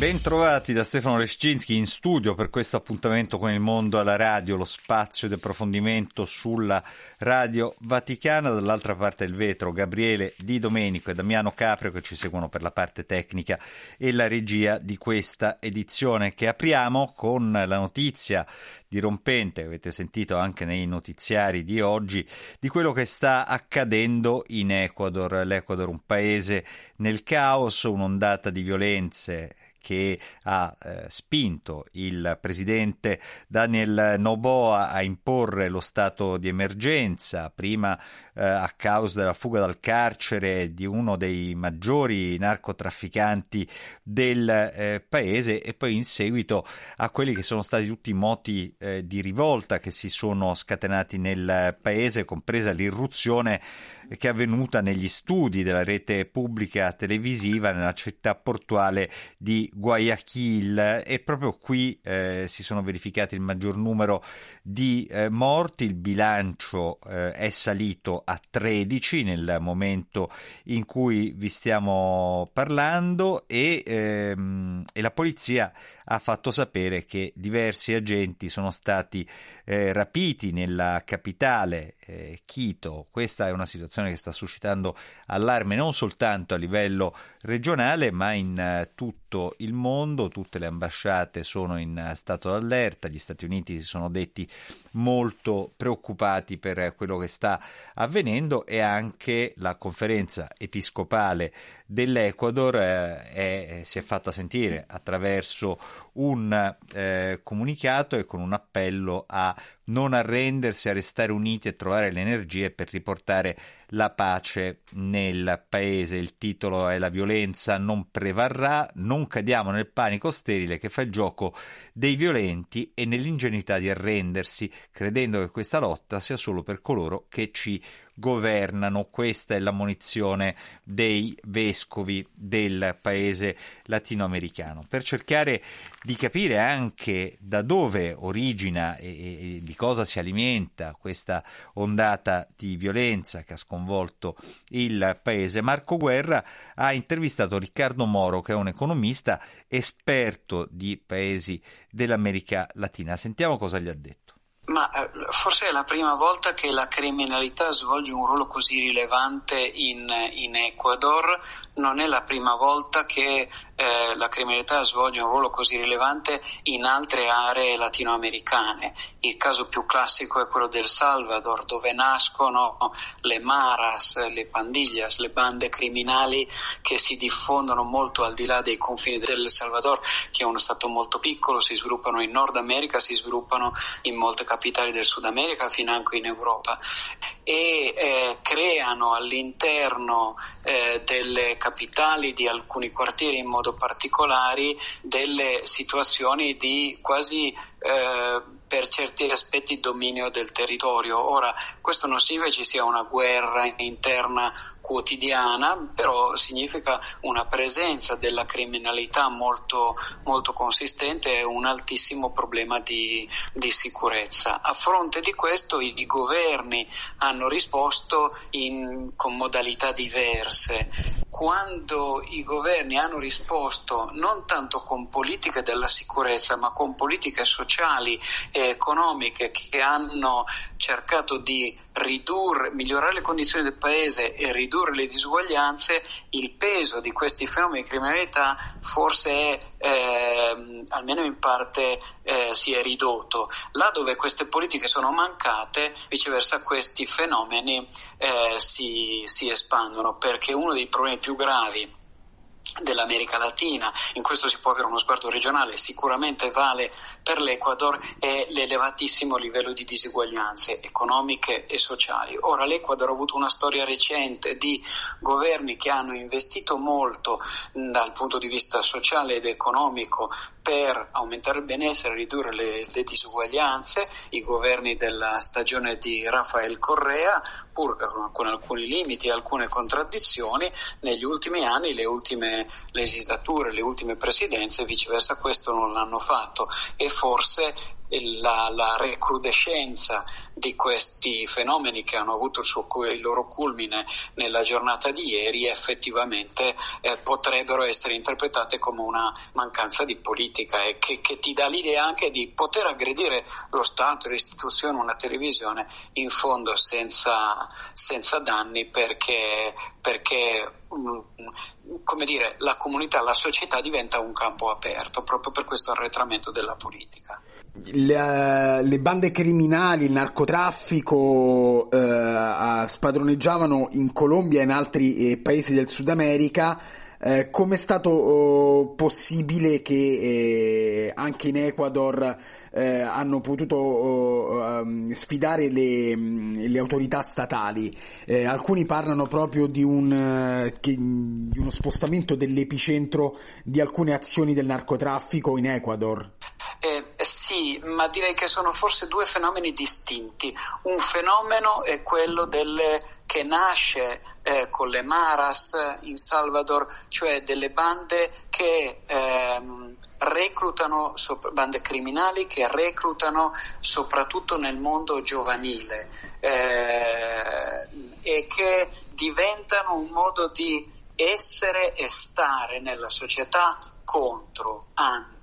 Bentrovati da Stefano Rescinski in studio per questo appuntamento con il mondo alla radio, lo spazio di approfondimento sulla radio vaticana. Dall'altra parte del vetro Gabriele Di Domenico e Damiano Caprio che ci seguono per la parte tecnica e la regia di questa edizione che apriamo con la notizia dirompente avete sentito anche nei notiziari di oggi di quello che sta accadendo in Ecuador. L'Ecuador un paese nel caos, un'ondata di violenze che ha eh, spinto il presidente Daniel Noboa a imporre lo stato di emergenza, prima eh, a causa della fuga dal carcere di uno dei maggiori narcotrafficanti del eh, paese e poi in seguito a quelli che sono stati tutti i moti eh, di rivolta che si sono scatenati nel paese, compresa l'irruzione che è avvenuta negli studi della rete pubblica televisiva nella città portuale di Guayaquil. E proprio qui eh, si sono verificati il maggior numero di eh, morti, il bilancio eh, è salito a 13 nel momento in cui vi stiamo parlando e, ehm, e la polizia ha fatto sapere che diversi agenti sono stati eh, rapiti nella capitale eh, Quito. Questa è una situazione che sta suscitando allarme non soltanto a livello regionale, ma in eh, tutto il mondo. Tutte le ambasciate sono in eh, stato d'allerta. Gli Stati Uniti si sono detti molto preoccupati per quello che sta avvenendo e anche la conferenza episcopale dell'Ecuador eh, è, si è fatta sentire attraverso un eh, comunicato e con un appello a non arrendersi, a restare uniti e trovare le energie per riportare la pace nel paese. Il titolo è La violenza non prevarrà, non cadiamo nel panico sterile che fa il gioco dei violenti e nell'ingenuità di arrendersi, credendo che questa lotta sia solo per coloro che ci governano. Questa è l'ammonizione dei vescovi del paese latinoamericano. Per cercare di capire anche da dove origina e, e di cosa si alimenta questa ondata di violenza che ha sconvolto il paese, Marco Guerra ha intervistato Riccardo Moro, che è un economista esperto di paesi dell'America Latina. Sentiamo cosa gli ha detto. Ma eh, forse è la prima volta che la criminalità svolge un ruolo così rilevante in, in Ecuador, non è la prima volta che eh, la criminalità svolge un ruolo così rilevante in altre aree latinoamericane. Il caso più classico è quello del Salvador, dove nascono le maras, le pandillas, le bande criminali che si diffondono molto al di là dei confini del Salvador, che è uno stato molto piccolo, si sviluppano in Nord America, si sviluppano in molte capitali del Sud America, fino anche in Europa e eh, creano all'interno eh, delle capitali di alcuni quartieri in modo particolare delle situazioni di quasi eh, per certi aspetti dominio del territorio. Ora, questo non significa ci sia una guerra interna quotidiana, però significa una presenza della criminalità molto, molto consistente e un altissimo problema di, di, sicurezza. A fronte di questo i, i governi hanno risposto in, con modalità diverse. Quando i governi hanno risposto non tanto con politiche della sicurezza, ma con politiche sociali e economiche che hanno cercato di ridurre, migliorare le condizioni del paese e ridurre le disuguaglianze, il peso di questi fenomeni di criminalità forse è, eh, almeno in parte eh, si è ridotto. Là dove queste politiche sono mancate, viceversa questi fenomeni eh, si, si espandono perché uno dei problemi più gravi dell'America Latina, in questo si può avere uno sguardo regionale, sicuramente vale per l'Ecuador è l'elevatissimo livello di diseguaglianze economiche e sociali. Ora l'Ecuador ha avuto una storia recente di governi che hanno investito molto dal punto di vista sociale ed economico per aumentare il benessere, ridurre le, le disuguaglianze, i governi della stagione di Rafael Correa, pur con alcuni limiti e alcune contraddizioni, negli ultimi anni le ultime legislature, le ultime presidenze, viceversa questo non l'hanno fatto. E forse la, la, recrudescenza di questi fenomeni che hanno avuto il, loro culmine nella giornata di ieri effettivamente eh, potrebbero essere interpretate come una mancanza di politica e che, che, ti dà l'idea anche di poter aggredire lo Stato, le istituzioni, una televisione in fondo senza, senza danni perché, perché come dire, la comunità, la società diventa un campo aperto proprio per questo arretramento della politica. Le, le bande criminali, il narcotraffico eh, spadroneggiavano in Colombia e in altri eh, paesi del Sud America eh, come è stato oh, possibile che eh, anche in Ecuador eh, hanno potuto oh, um, sfidare le, le, autorità statali? Eh, alcuni parlano proprio di, un, eh, che, di uno spostamento dell'epicentro di alcune azioni del narcotraffico in Ecuador. Eh, sì, ma direi che sono forse due fenomeni distinti. Un fenomeno è quello delle che nasce eh, con le Maras in Salvador, cioè delle bande che ehm, reclutano, bande criminali che reclutano soprattutto nel mondo giovanile eh, e che diventano un modo di essere e stare nella società contro, anti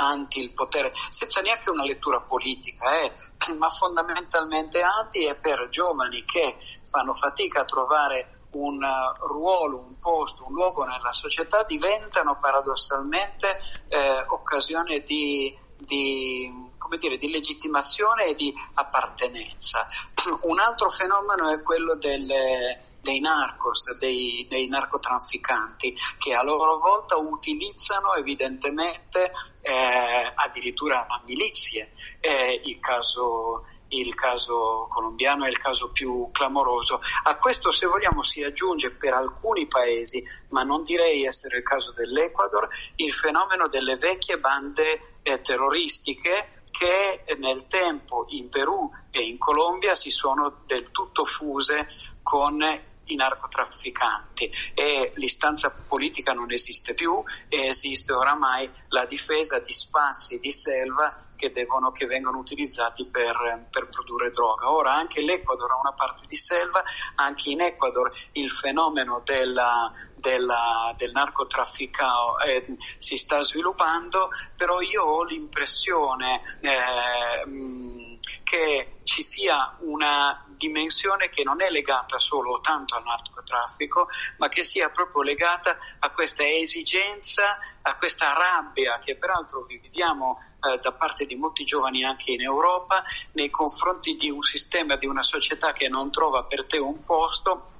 anti il potere, senza neanche una lettura politica, eh, ma fondamentalmente anti è per giovani che fanno fatica a trovare un uh, ruolo, un posto, un luogo nella società, diventano paradossalmente eh, occasione di, di come dire, di legittimazione e di appartenenza. Un altro fenomeno è quello delle, dei narcos, dei, dei, narcotrafficanti, che a loro volta utilizzano evidentemente eh, addirittura milizie. Eh, il caso il caso colombiano è il caso più clamoroso. A questo, se vogliamo, si aggiunge per alcuni paesi, ma non direi essere il caso dell'Ecuador, il fenomeno delle vecchie bande eh, terroristiche che nel tempo in Perù e in Colombia si sono del tutto fuse con i narcotrafficanti e l'istanza politica non esiste più e esiste oramai la difesa di spazi di selva che, devono, che vengono utilizzati per, per, produrre droga. Ora anche l'Ecuador ha una parte di selva, anche in Ecuador il fenomeno della, della, del narcotraffico eh, si sta sviluppando, però io ho l'impressione eh, che ci sia una dimensione che non è legata solo tanto al narcotraffico, ma che sia proprio legata a questa esigenza, a questa rabbia che peraltro viviamo eh, da parte di molti giovani anche in Europa nei confronti di un sistema, di una società che non trova per te un posto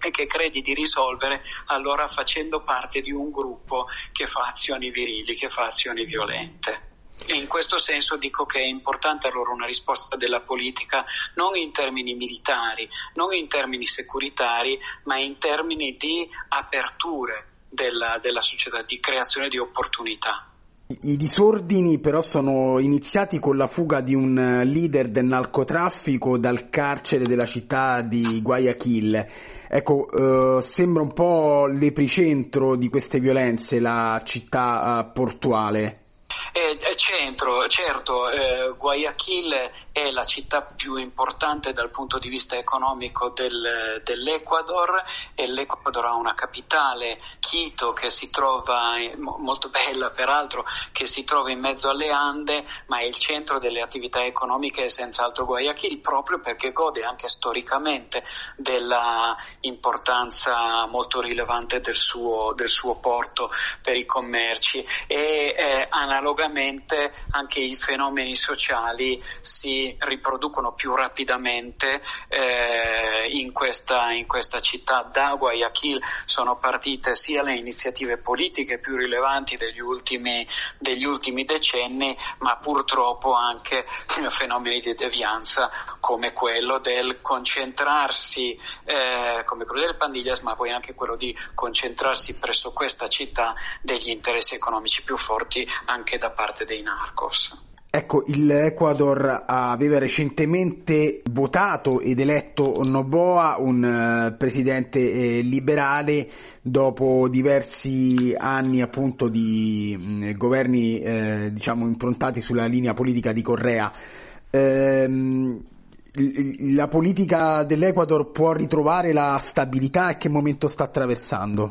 e che credi di risolvere allora facendo parte di un gruppo che fa azioni virili, che fa azioni violente. E in questo senso dico che è importante allora una risposta della politica non in termini militari, non in termini securitari, ma in termini di aperture della, della società, di creazione di opportunità. I disordini però sono iniziati con la fuga di un leader del narcotraffico dal carcere della città di Guayaquil. Ecco, eh, sembra un po' l'epicentro di queste violenze la città eh, portuale. Eh, centro, certo, eh, Guayaquil è la città più importante dal punto di vista economico del, dell'Ecuador e l'Ecuador ha una capitale, Quito, che si trova, molto bella peraltro, che si trova in mezzo alle Ande, ma è il centro delle attività economiche senz'altro Guayaquil, proprio perché gode anche storicamente della importanza molto rilevante del suo, del suo porto per i commerci e eh, analogamente anche i fenomeni sociali si riproducono più rapidamente eh, in, questa, in, questa, città. Da Guayaquil sono partite sia le iniziative politiche più rilevanti degli ultimi, degli ultimi decenni, ma purtroppo anche fenomeni di devianza come quello del concentrarsi, eh, come quello del Pandillas, ma poi anche quello di concentrarsi presso questa città degli interessi economici più forti anche da parte dei narcos. Ecco, l'Ecuador aveva recentemente votato ed eletto Noboa, un uh, presidente eh, liberale, dopo diversi anni appunto di mm, governi eh, diciamo improntati sulla linea politica di Correa. Ehm, la politica dell'Ecuador può ritrovare la stabilità e che momento sta attraversando?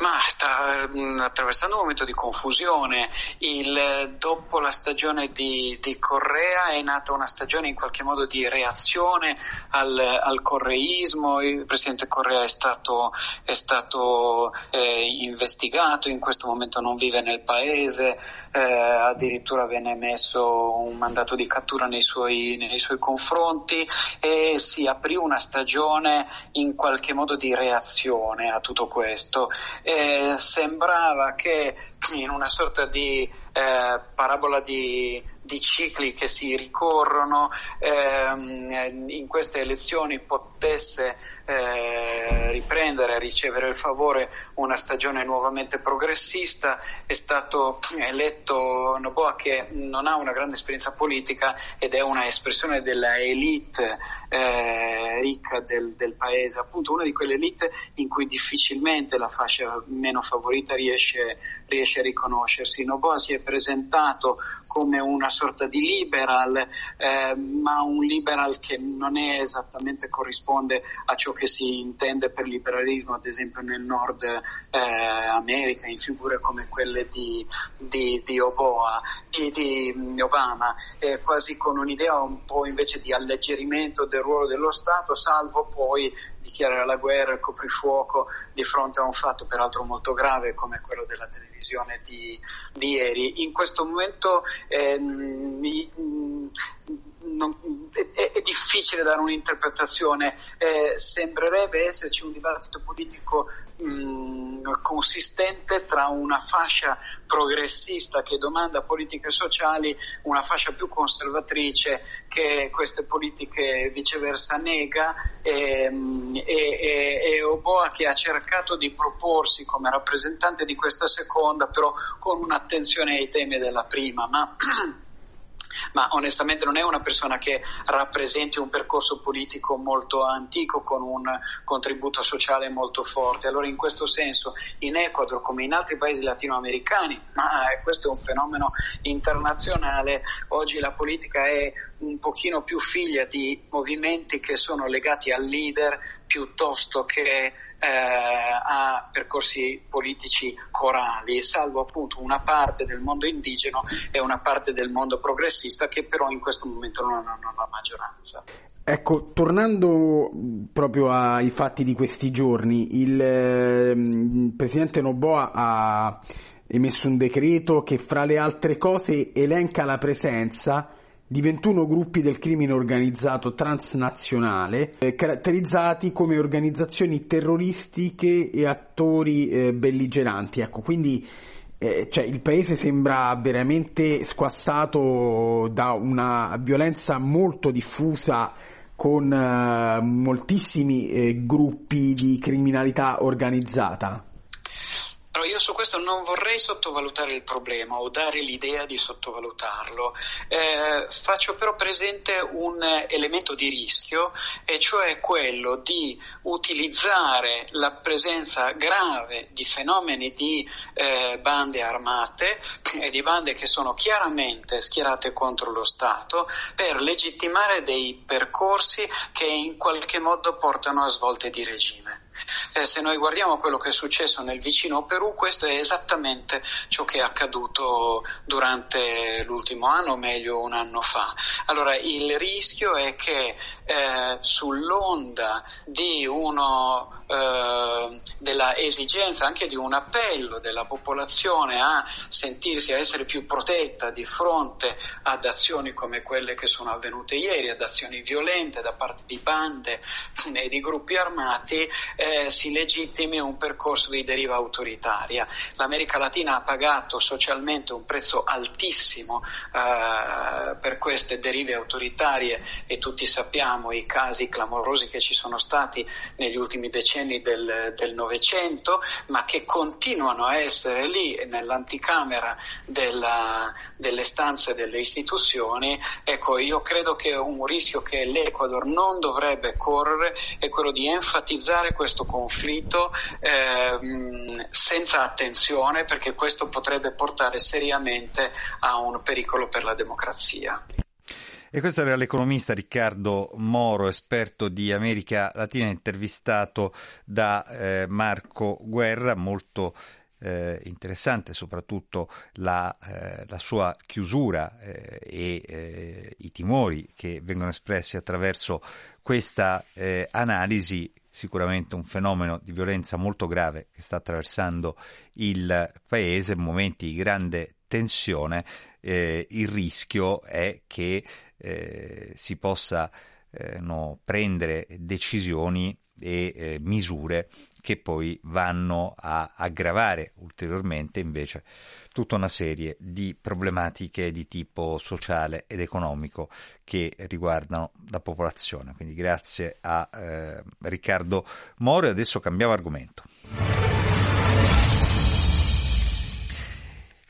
Ma sta mh, mm, attraversando un momento di confusione. Il, dopo la stagione di, di, Correa è nata una stagione in qualche modo di reazione al, al correismo. Il presidente Correa è stato, è stato eh, investigato, in questo momento non vive nel paese, eh, addirittura viene emesso un mandato di cattura nei suoi, nei suoi confronti e si aprì una stagione in qualche modo di reazione a tutto questo. Eh, sembrava che in una sorta di eh, parabola di, di, cicli che si ricorrono ehm, in queste elezioni potesse eh, riprendere, ricevere il favore una stagione nuovamente progressista. È stato eletto Noboa che non ha una grande esperienza politica ed è una espressione della elite eh, ricca del, del, paese, appunto una di quelle elite in cui difficilmente la fascia meno favorita riesce, riesce a riconoscersi. Noboa si è presentato come una sorta di liberal, eh, ma un liberal che non è esattamente corrisponde a ciò che si intende per liberalismo, ad esempio nel Nord eh, America, in figure come quelle di, di, di, Oboa, di, di Obama, eh, quasi con un'idea un po' invece di alleggerimento del ruolo dello Stato, salvo poi dichiarare la guerra, il coprifuoco di fronte a un fatto peraltro molto grave come quello della televisione di, di ieri. In questo momento eh, mi, non, è, è, difficile dare un'interpretazione, eh, sembrerebbe esserci un dibattito politico mh, consistente tra una fascia progressista che domanda politiche sociali, una fascia più conservatrice che queste politiche viceversa nega e, e, e, e Oboa che ha cercato di proporsi come rappresentante di questa seconda, però con un'attenzione ai temi della prima. Ma ma onestamente non è una persona che rappresenti un percorso politico molto antico con un contributo sociale molto forte. Allora in questo senso in Ecuador come in altri paesi latinoamericani, ma eh, questo è un fenomeno internazionale, oggi la politica è un pochino più figlia di movimenti che sono legati al leader piuttosto che eh, a percorsi politici corali, salvo appunto una parte del mondo indigeno e una parte del mondo progressista che però in questo momento non hanno la maggioranza. Ecco, tornando proprio ai fatti di questi giorni, il, il presidente Noboa ha emesso un decreto che fra le altre cose elenca la presenza di 21 gruppi del crimine organizzato transnazionale, eh, caratterizzati come organizzazioni terroristiche e attori eh, belligeranti. Ecco, quindi eh, cioè, il paese sembra veramente squassato da una violenza molto diffusa con eh, moltissimi eh, gruppi di criminalità organizzata. Allora, io su questo non vorrei sottovalutare il problema o dare l'idea di sottovalutarlo, eh, faccio però presente un elemento di rischio e cioè quello di utilizzare la presenza grave di fenomeni di eh, bande armate e di bande che sono chiaramente schierate contro lo Stato per legittimare dei percorsi che in qualche modo portano a svolte di regime. Eh, se noi guardiamo quello che è successo nel vicino Perù, questo è esattamente ciò che è accaduto durante l'ultimo anno, o meglio un anno fa. Allora il rischio è che eh, sull'onda di uno eh, della esigenza anche di un appello della popolazione a sentirsi, a essere più protetta di fronte ad azioni come quelle che sono avvenute ieri, ad azioni violente da parte di bande e di gruppi armati, eh, si legittimi un percorso di deriva autoritaria. L'America Latina ha pagato socialmente un prezzo altissimo eh, per queste derive autoritarie e tutti sappiamo i casi clamorosi che ci sono stati negli ultimi decenni del, del Novecento, ma che continuano a essere lì nell'anticamera della, delle stanze delle istituzioni. Ecco, io credo che un rischio che l'Ecuador non dovrebbe correre è quello di enfatizzare questo conflitto eh, senza attenzione, perché questo potrebbe portare seriamente a un pericolo per la democrazia. E questo era l'economista Riccardo Moro, esperto di America Latina, intervistato da eh, Marco Guerra, molto eh, interessante soprattutto la, eh, la sua chiusura eh, e eh, i timori che vengono espressi attraverso questa eh, analisi sicuramente un fenomeno di violenza molto grave che sta attraversando il paese, momenti di grande tensione, eh, il rischio è che eh, si possano eh, prendere decisioni e eh, misure che poi vanno a aggravare ulteriormente invece tutta una serie di problematiche di tipo sociale ed economico che riguardano la popolazione. Quindi grazie a eh, Riccardo Moro e adesso cambiamo argomento.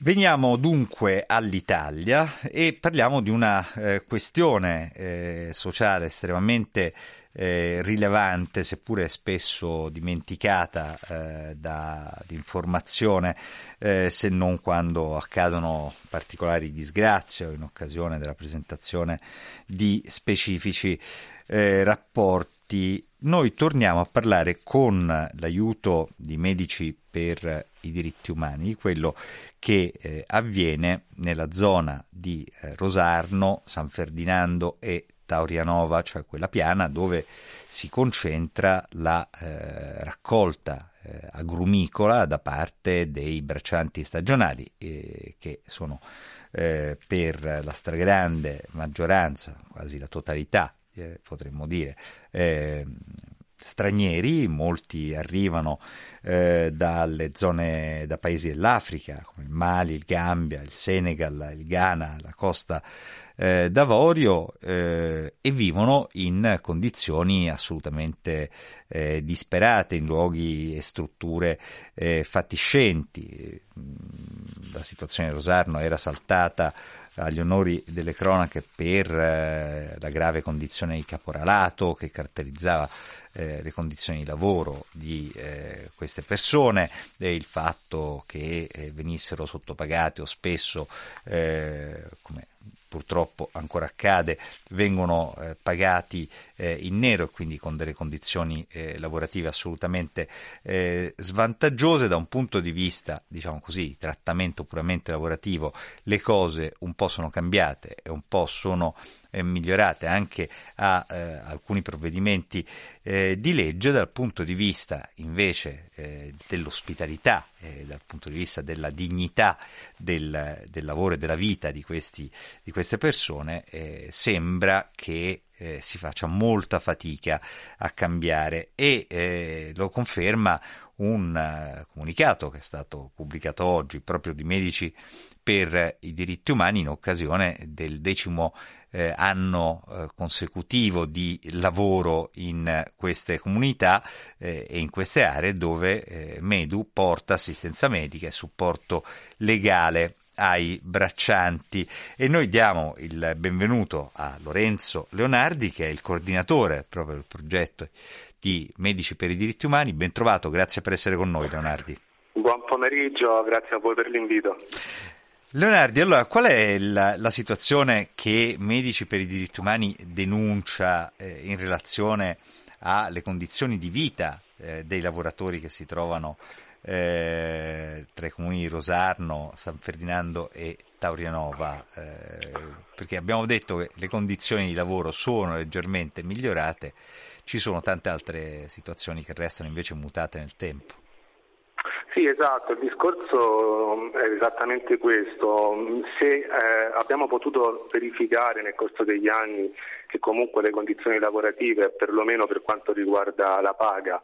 Veniamo dunque all'Italia e parliamo di una eh, questione eh, sociale estremamente eh, rilevante, seppure spesso dimenticata eh, dall'informazione, eh, se non quando accadono particolari disgrazie o in occasione della presentazione di specifici eh, rapporti. Noi torniamo a parlare con l'aiuto di medici per i diritti umani, quello che eh, avviene nella zona di eh, Rosarno, San Ferdinando e Taurianova, cioè quella piana dove si concentra la eh, raccolta eh, agrumicola da parte dei braccianti stagionali eh, che sono eh, per la stragrande maggioranza, quasi la totalità, eh, potremmo dire, stranieri, molti arrivano eh, dalle zone, da paesi dell'Africa, come il Mali, il Gambia, il Senegal, il Ghana, la costa eh, d'Avorio eh, e vivono in condizioni assolutamente eh, disperate, in luoghi e strutture eh, fatiscenti. La situazione di Rosarno era saltata agli onori delle cronache per eh, la grave condizione di caporalato che caratterizzava eh, le condizioni di lavoro di eh, queste persone e il fatto che eh, venissero sottopagate o spesso eh, come purtroppo ancora accade, vengono eh, pagati eh, in nero e quindi con delle condizioni eh, lavorative assolutamente eh, svantaggiose. Da un punto di vista, diciamo così, trattamento puramente lavorativo, le cose un po' sono cambiate e un po' sono eh, migliorate anche a eh, alcuni provvedimenti eh, di legge dal punto di vista invece eh, dell'ospitalità, eh, dal punto di vista della dignità del, del lavoro e della vita di, questi, di queste persone, sembra che eh, si faccia molta fatica a cambiare. E eh, lo conferma un uh, comunicato che è stato pubblicato oggi proprio di Medici per i diritti umani in occasione del decimo eh, anno eh, consecutivo di lavoro in queste comunità eh, e in queste aree dove eh, Medu porta assistenza medica e supporto legale ai braccianti e noi diamo il benvenuto a Lorenzo Leonardi che è il coordinatore proprio del progetto di Medici per i diritti umani. Ben trovato, grazie per essere con noi Leonardi. Buon pomeriggio, grazie a voi per l'invito. Leonardi, allora qual è la, la, situazione che Medici per i diritti umani denuncia eh, in relazione alle condizioni di vita eh, dei lavoratori che si trovano eh, tra i comuni di Rosarno, San Ferdinando e Taurianova? Eh, perché abbiamo detto che le condizioni di lavoro sono leggermente migliorate, ci sono tante altre situazioni che restano invece mutate nel tempo. Sì, esatto, il discorso è esattamente questo. Se eh, abbiamo potuto verificare nel corso degli anni che comunque le condizioni lavorative, perlomeno per quanto riguarda la paga,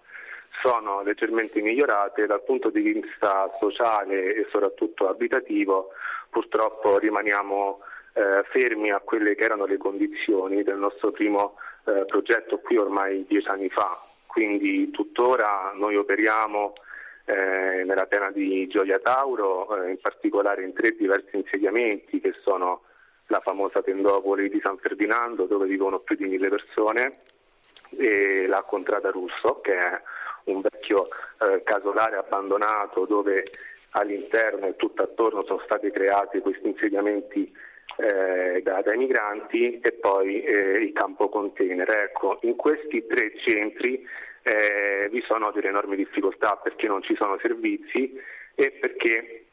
sono leggermente migliorate dal punto di vista sociale e soprattutto abitativo, purtroppo rimaniamo eh, fermi a quelle che erano le condizioni del nostro primo eh, progetto qui ormai dieci anni fa. Quindi tuttora noi operiamo eh, nella piana di Gioia Tauro, eh, in particolare in tre diversi insediamenti che sono la famosa tendopoli di San Ferdinando dove vivono più di mille persone e la Contrada Russo che è un vecchio eh, casolare abbandonato dove all'interno e tutto attorno sono stati creati questi insediamenti eh, da, dai migranti e poi eh, il campo container. Ecco, in questi tre centri eh, vi sono delle enormi difficoltà perché non ci sono servizi e perché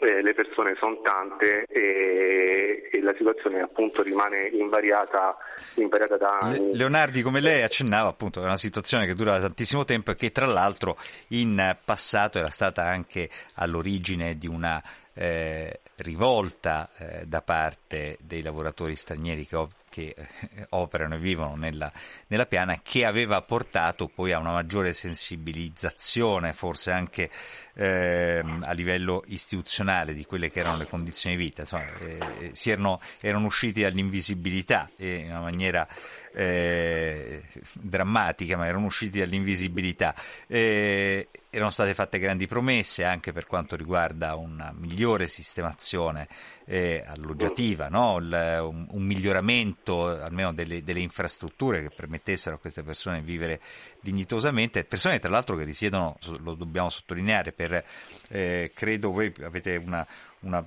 eh, le persone sono tante e, e, la situazione appunto rimane invariata, invariata da anni. Leonardi, come lei accennava, appunto, è una situazione che dura tantissimo tempo e che tra l'altro in passato era stata anche all'origine di una eh, rivolta eh, da parte dei lavoratori stranieri che, che eh, operano e vivono nella, nella, piana che aveva portato poi a una maggiore sensibilizzazione forse anche eh, a livello istituzionale di quelle che erano le condizioni di vita. Insomma, eh, erano, erano, usciti dall'invisibilità in una maniera eh, drammatica ma erano usciti dall'invisibilità eh, erano state fatte grandi promesse anche per quanto riguarda una migliore sistemazione eh, alloggiativa, no? Il, un, un, miglioramento almeno delle, delle, infrastrutture che permettessero a queste persone di vivere dignitosamente, persone tra l'altro che risiedono, lo dobbiamo sottolineare, per, eh, credo voi avete una, una,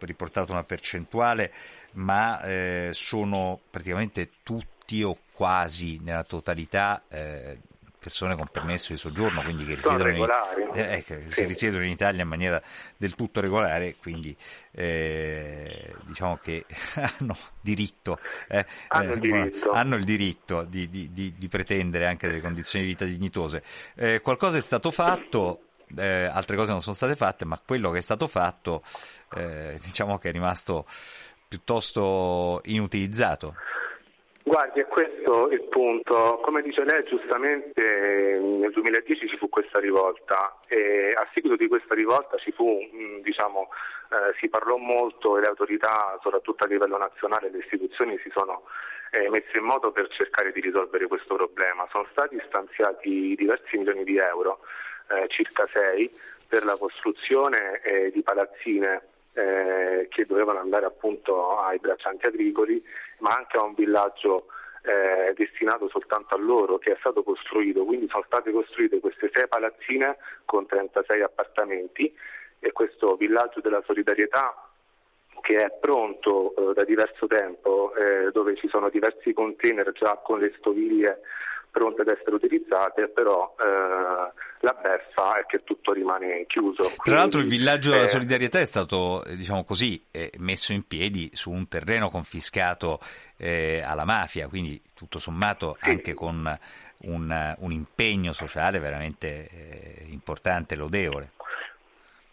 riportato una percentuale, ma eh, sono praticamente tutti o quasi nella totalità eh, persone con permesso di soggiorno, quindi che risiedono, in, eh, che sì. risiedono in, Italia in maniera del tutto regolare, quindi eh, diciamo che hanno diritto, eh, hanno, il, diritto. hanno il diritto di, di, di, di, pretendere anche delle condizioni di vita dignitose. Eh, qualcosa è stato fatto, eh, altre cose non sono state fatte, ma quello che è stato fatto eh, diciamo che è rimasto piuttosto inutilizzato. Guardi, è questo il punto. Come dice lei, giustamente nel 2010 ci fu questa rivolta e a seguito di questa rivolta ci fu, mm, diciamo, eh, si parlò molto e le autorità, soprattutto a livello nazionale, le istituzioni si sono eh, messe in moto per cercare di risolvere questo problema. Sono stati stanziati diversi milioni di euro, eh, circa 6, per la costruzione eh, di palazzine eh, che dovevano andare appunto ai braccianti agricoli, ma anche a un villaggio eh, destinato soltanto a loro che è stato costruito, quindi sono state costruite queste sei palazzine con 36 appartamenti e questo villaggio della solidarietà che è pronto eh, da diverso tempo, eh, dove ci sono diversi container già con le stoviglie pronte ad essere utilizzate, però eh, la beffa è che tutto rimane chiuso. Quindi, Tra l'altro il villaggio della eh, solidarietà è stato, eh, diciamo così, eh, messo in piedi su un terreno confiscato eh, alla mafia, quindi tutto sommato sì. anche con un, un, impegno sociale veramente eh, importante lodevole.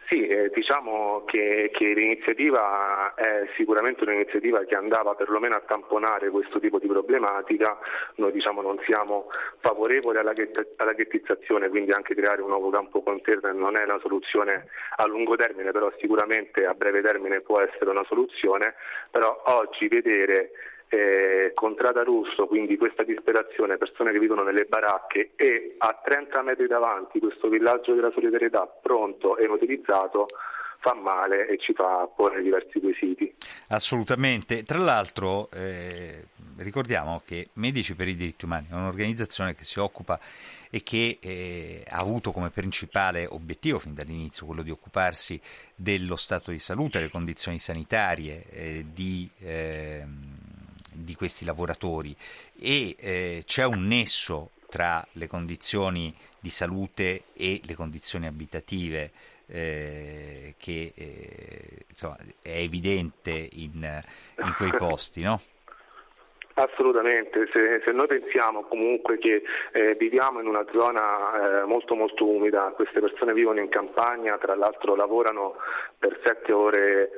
Sì, eh, diciamo che, che, l'iniziativa è sicuramente un'iniziativa che andava perlomeno a tamponare questo tipo di problematica. Noi diciamo, non siamo favorevoli alla, alla ghettizzazione, quindi anche creare un nuovo campo container non è una soluzione a lungo termine, però sicuramente a breve termine può essere una soluzione. Però oggi vedere eh, Contrada Russo, quindi questa disperazione, persone che vivono nelle baracche e a 30 metri davanti questo villaggio della solidarietà pronto e inutilizzato fa male e ci fa porre diversi quesiti. Assolutamente. Tra l'altro eh, ricordiamo che Medici per i diritti umani è un'organizzazione che si occupa e che eh, ha avuto come principale obiettivo fin dall'inizio quello di occuparsi dello stato di salute, delle condizioni sanitarie, eh, di ehm, di questi lavoratori e eh, c'è un nesso tra le condizioni di salute e le condizioni abitative eh, che eh, insomma, è evidente in, in quei posti, no? Assolutamente, se, se, noi pensiamo comunque che eh, viviamo in una zona eh, molto molto umida, queste persone vivono in campagna, tra l'altro lavorano per 7-8 ore,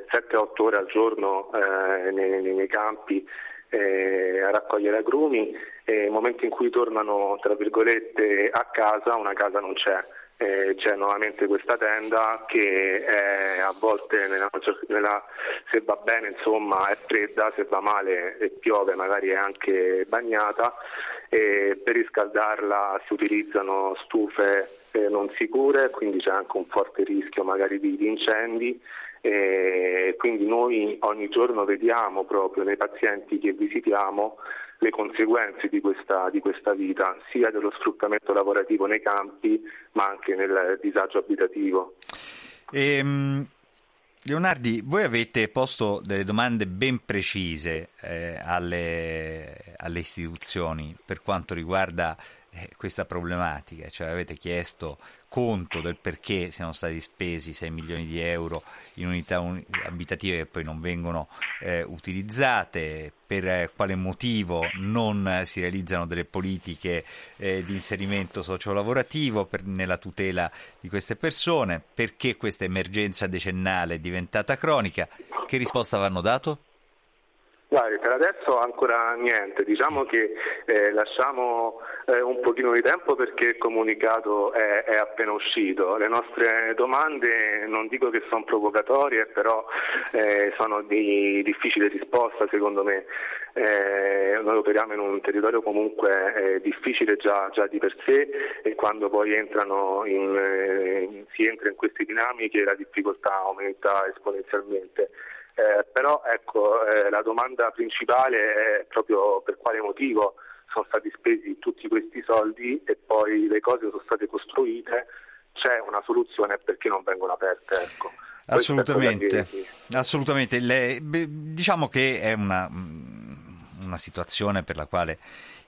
ore, al giorno eh, nei, nei, campi eh, a raccogliere agrumi e nel momento in cui tornano tra virgolette a casa una casa non c'è eh, c'è nuovamente questa tenda che è a volte nella, nella, se va bene insomma è fredda, se va male e piove magari è anche bagnata e per riscaldarla si utilizzano stufe eh, non sicure, quindi c'è anche un forte rischio magari di, di incendi e quindi noi ogni giorno vediamo proprio nei pazienti che visitiamo le conseguenze di questa, di questa vita, sia dello sfruttamento lavorativo nei campi, ma anche nel disagio abitativo. Ehm, Leonardi, voi avete posto delle domande ben precise eh, alle, alle, istituzioni per quanto riguarda eh, questa problematica, cioè avete chiesto conto del perché siano stati spesi 6 milioni di euro in unità un- abitative che poi non vengono eh, utilizzate, per eh, quale motivo non si realizzano delle politiche eh, di inserimento sociolavorativo per, nella tutela di queste persone, perché questa emergenza decennale è diventata cronica, che risposta vanno dato? Guardi, per adesso ancora niente, diciamo che eh, lasciamo eh, un pochino di tempo perché il comunicato è, è, appena uscito. Le nostre domande non dico che sono provocatorie, però eh, sono di difficile risposta secondo me. Eh, noi operiamo in un territorio comunque eh, difficile già, già, di per sé e quando poi in, eh, si entra in queste dinamiche la difficoltà aumenta esponenzialmente. Eh, però ecco, eh, la domanda principale è proprio per quale motivo sono stati spesi tutti questi soldi e poi le cose sono state costruite, c'è una soluzione perché non vengono aperte. Ecco. Assolutamente, assolutamente. Le, diciamo che è una, una situazione per la quale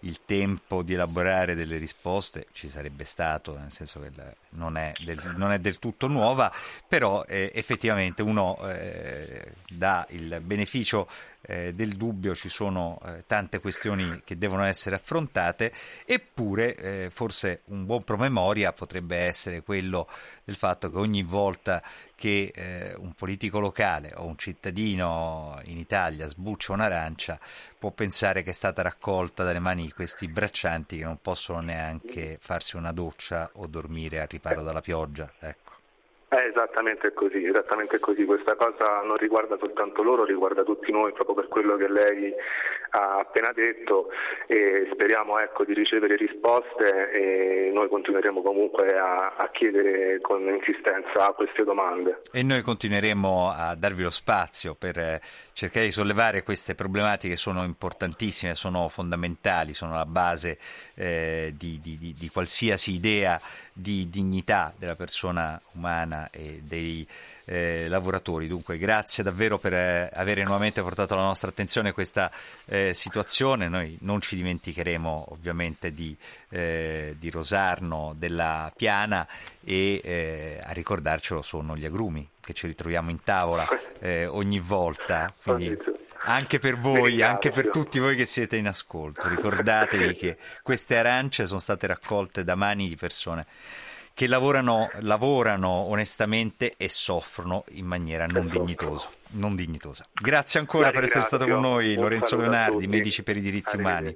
il tempo di elaborare delle risposte ci sarebbe stato, nel senso che non è del, non è del tutto nuova, però eh, effettivamente uno eh, dà il beneficio eh, del dubbio, ci sono eh, tante questioni che devono essere affrontate, eppure eh, forse un buon promemoria potrebbe essere quello del fatto che ogni volta che eh, un politico locale o un cittadino in Italia sbuccia un'arancia può pensare che è stata raccolta dalle mani questi braccianti che non possono neanche farsi una doccia o dormire al riparo dalla pioggia. Ecco. È esattamente così, esattamente così. Questa cosa non riguarda soltanto loro, riguarda tutti noi, proprio per quello che lei ha appena detto e speriamo ecco, di ricevere risposte e noi continueremo comunque a, a, chiedere con insistenza queste domande. E noi continueremo a darvi lo spazio per eh, cercare di sollevare queste problematiche che sono importantissime, sono fondamentali, sono la base eh, di, di, di, di qualsiasi idea di dignità della persona umana e dei eh, lavoratori. Dunque, grazie davvero per eh, avere nuovamente portato alla nostra attenzione questa eh, situazione. Noi non ci dimenticheremo ovviamente di, eh, di Rosarno, della Piana e eh, a ricordarcelo sono gli agrumi che ci ritroviamo in tavola eh, ogni volta. Quindi, anche per voi, anche per tutti voi che siete in ascolto. Ricordatevi che queste arance sono state raccolte da mani di persone che lavorano, lavorano onestamente e soffrono in maniera non, dignitoso, non dignitosa. Grazie ancora per essere stato con noi, Lorenzo Leonardi, Medici per i diritti umani.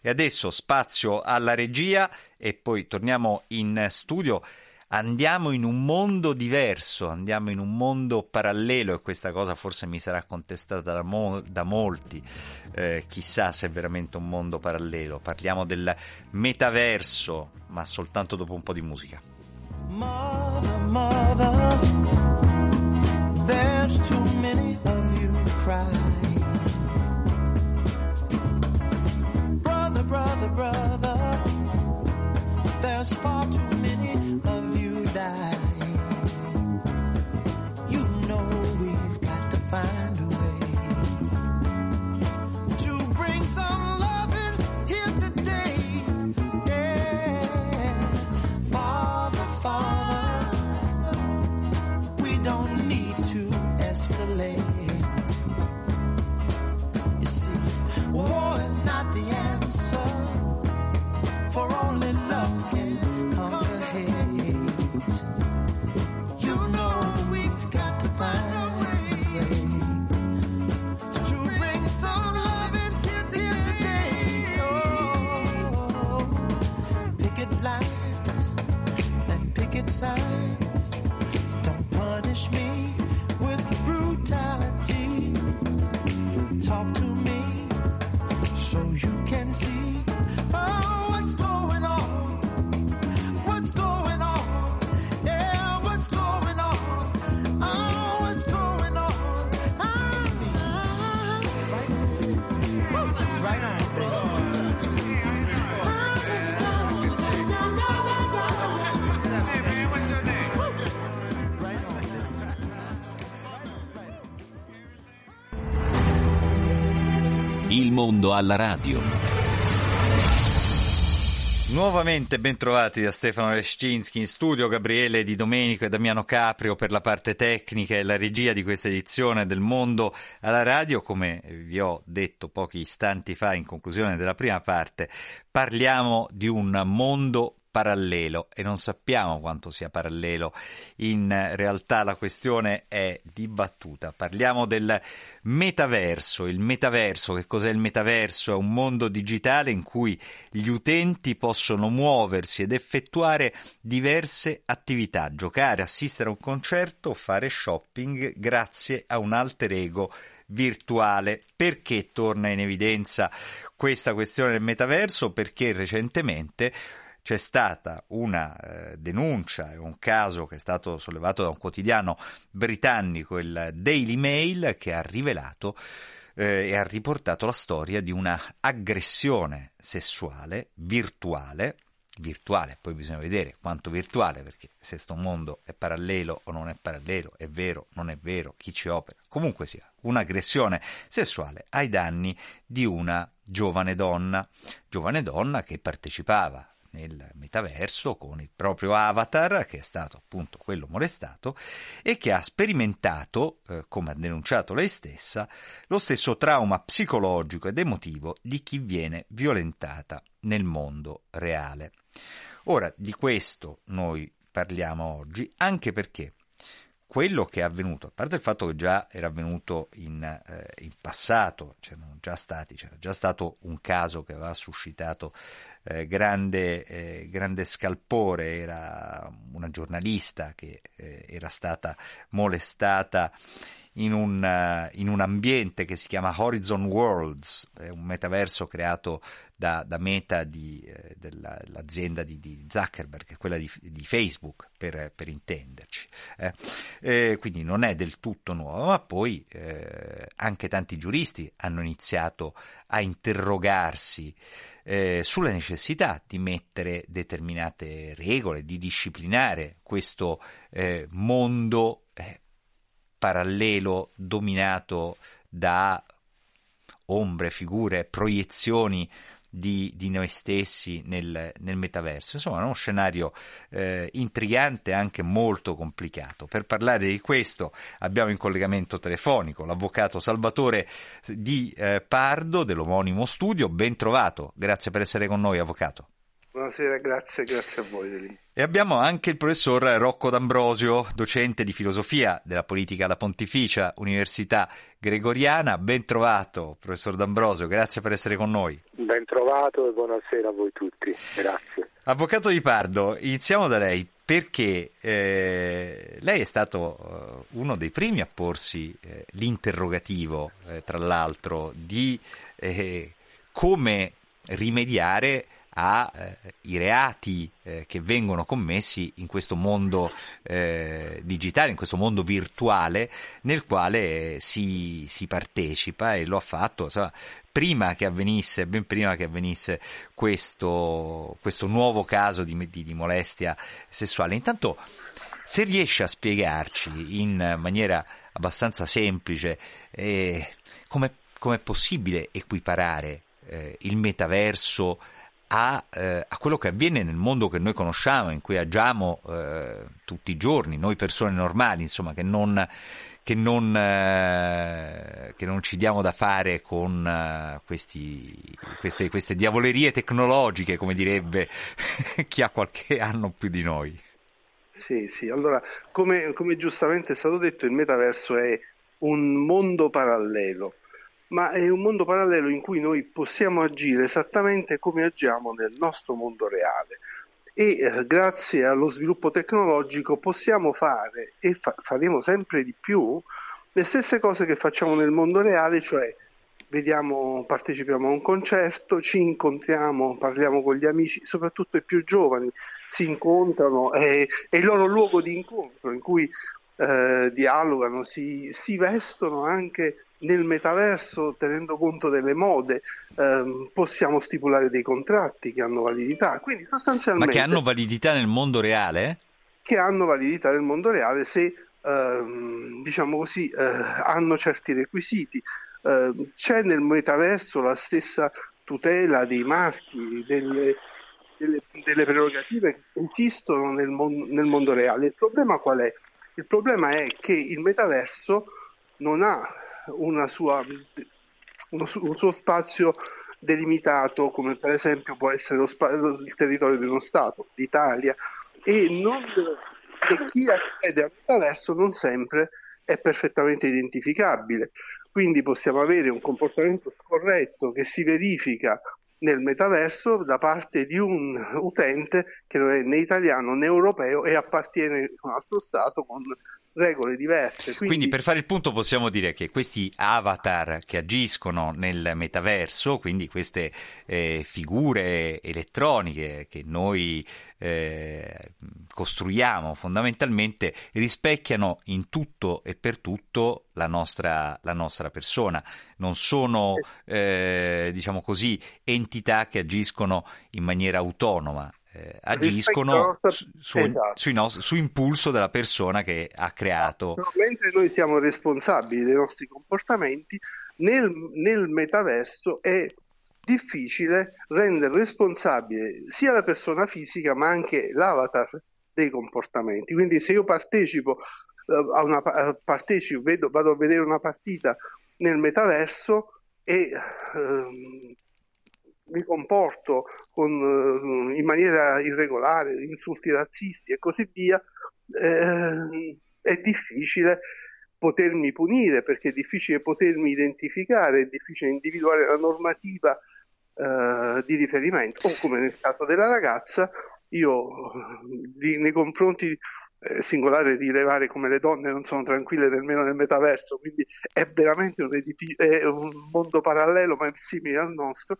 E adesso spazio alla regia e poi torniamo in studio andiamo in un mondo diverso, andiamo in un mondo parallelo e questa cosa forse mi sarà contestata da, mo- da molti, eh, chissà se è veramente un mondo parallelo, parliamo del metaverso, ma soltanto dopo un po' di musica. Mother, mother, there's too many of you crying. Brother, brother, brother, mondo alla radio. Nuovamente ben trovati da Stefano Rescinski in studio, Gabriele Di Domenico e Damiano Caprio per la parte tecnica e la regia di questa edizione del Mondo alla radio. Come vi ho detto pochi istanti fa in conclusione della prima parte, parliamo di un mondo parallelo e non sappiamo quanto sia parallelo. In realtà la questione è dibattuta. Parliamo del metaverso. Il metaverso, che cos'è il metaverso? È un mondo digitale in cui gli utenti possono muoversi ed effettuare diverse attività, giocare, assistere a un concerto, fare shopping grazie a un alter ego virtuale. Perché torna in evidenza questa questione del metaverso? Perché recentemente c'è stata una eh, denuncia un caso che è stato sollevato da un quotidiano britannico, il Daily Mail, che ha rivelato eh, e ha riportato la storia di una aggressione sessuale virtuale virtuale, poi bisogna vedere quanto virtuale, perché se sto mondo è parallelo o non è parallelo, è vero, non è vero, chi ci opera, comunque sia, un'aggressione sessuale ai danni di una giovane donna, giovane donna che partecipava nel metaverso con il proprio avatar, che è stato appunto quello molestato, e che ha sperimentato, eh, come ha denunciato lei stessa, lo stesso trauma psicologico ed emotivo di chi viene violentata nel mondo reale. Ora, di questo noi parliamo oggi, anche perché quello che è avvenuto, a parte il fatto che già era avvenuto in, eh, in passato, c'erano già stati, c'era già stato un caso che aveva suscitato eh, grande, eh, grande, scalpore, era una giornalista che eh, era stata molestata in un, uh, in un, ambiente che si chiama Horizon Worlds, un metaverso creato da, da Meta, di, eh, dell'azienda di, di, Zuckerberg, quella di, di Facebook, per, per intenderci. Eh. Eh, quindi non è del tutto nuovo, ma poi eh, anche tanti giuristi hanno iniziato a interrogarsi eh, sulla necessità di mettere determinate regole, di disciplinare questo eh, mondo eh, parallelo dominato da ombre, figure, proiezioni di, di noi stessi nel, nel, metaverso. Insomma, è uno scenario eh, intrigante e anche molto complicato. Per parlare di questo abbiamo in collegamento telefonico l'avvocato Salvatore Di eh, Pardo dell'omonimo studio. Ben trovato, grazie per essere con noi, avvocato. Buonasera, grazie, grazie a voi. E abbiamo anche il professor Rocco D'Ambrosio, docente di filosofia della politica alla Pontificia Università Gregoriana. Ben trovato, professor D'Ambrosio, grazie per essere con noi. Ben trovato e buonasera a voi tutti, grazie. Avvocato Di Pardo, iniziamo da lei perché eh, lei è stato eh, uno dei primi a porsi eh, l'interrogativo, eh, tra l'altro, di eh, come rimediare ai eh, reati eh, che vengono commessi in questo mondo eh, digitale, in questo mondo virtuale nel quale si, si partecipa e lo ha fatto insomma, prima che avvenisse, ben prima che avvenisse questo, questo nuovo caso di, di, di molestia sessuale. Intanto, se riesce a spiegarci in maniera abbastanza semplice eh, come è possibile equiparare eh, il metaverso a, eh, a, quello che avviene nel mondo che noi conosciamo, in cui agiamo eh, tutti i giorni, noi persone normali, insomma, che non, che non, eh, che non ci diamo da fare con eh, questi, queste, queste diavolerie tecnologiche, come direbbe chi ha qualche anno più di noi. Sì, sì, allora, come, come giustamente è stato detto, il metaverso è un mondo parallelo ma è un mondo parallelo in cui noi possiamo agire esattamente come agiamo nel nostro mondo reale. e eh, grazie allo sviluppo tecnologico possiamo fare e fa- faremo sempre di più le stesse cose che facciamo nel mondo reale, cioè vediamo, partecipiamo a un concerto, ci incontriamo, parliamo con gli amici, soprattutto i più giovani si incontrano, è, è il loro luogo di incontro in cui eh, dialogano, si, si vestono anche nel metaverso tenendo conto delle mode, ehm, possiamo stipulare dei contratti che hanno validità, quindi Ma sostanzialmente che hanno validità nel mondo reale? che hanno validità nel mondo reale se ehm, diciamo così eh, hanno certi requisiti. Eh, c'è nel metaverso la stessa tutela dei marchi, delle, delle- delle prerogative che esistono nel, mon- nel mondo reale. Il problema qual è? Il problema è che il metaverso non ha sua, su- un suo spazio delimitato come per esempio può essere spa- il territorio di uno Stato, l'Italia, e, non, e chi accede al metaverso non sempre è perfettamente identificabile. Quindi possiamo avere un comportamento scorretto che si verifica nel metaverso da parte di un utente che non è né italiano né europeo e appartiene a un altro Stato con regole diverse. Quindi per fare il punto possiamo dire che questi avatar che agiscono nel metaverso, quindi queste eh, figure elettroniche che noi eh, costruiamo fondamentalmente, rispecchiano in tutto e per tutto la nostra, la nostra persona. Non sono, eh, diciamo così, entità che agiscono in maniera autonoma. Eh, agiscono su, su- Esatto. sui nos- su impulso della persona che ha creato mentre noi siamo responsabili dei nostri comportamenti, nel, nel metaverso è difficile rendere responsabile sia la persona fisica ma anche l'avatar dei comportamenti. Quindi se io partecipo eh, a una eh, partecipo, vedo- vado a vedere una partita nel metaverso e ehm, mi comporto con, eh, in maniera irregolare, insulti razzisti e così via, eh, è difficile potermi punire perché è difficile potermi identificare, è difficile individuare la normativa eh, di riferimento. O come nel caso della ragazza, io di- nei confronti eh, singolare rilevare come le donne non sono tranquille nemmeno nel metaverso, quindi è veramente un, edifi- è un mondo parallelo ma è simile al nostro.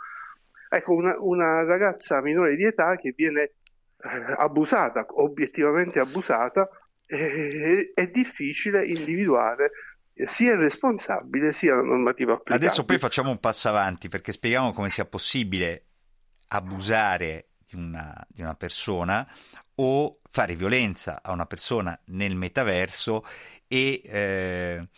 Ecco, una, una ragazza minore di età che viene eh, abusata, obiettivamente abusata, eh, è difficile individuare sia il responsabile sia la normativa applicabile. Adesso poi facciamo un passo avanti perché spieghiamo come sia possibile abusare di una, di una persona o fare violenza a una persona nel metaverso e, eh,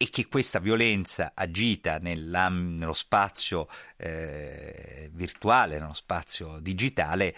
e che questa violenza agita nello spazio eh, virtuale, nello spazio digitale,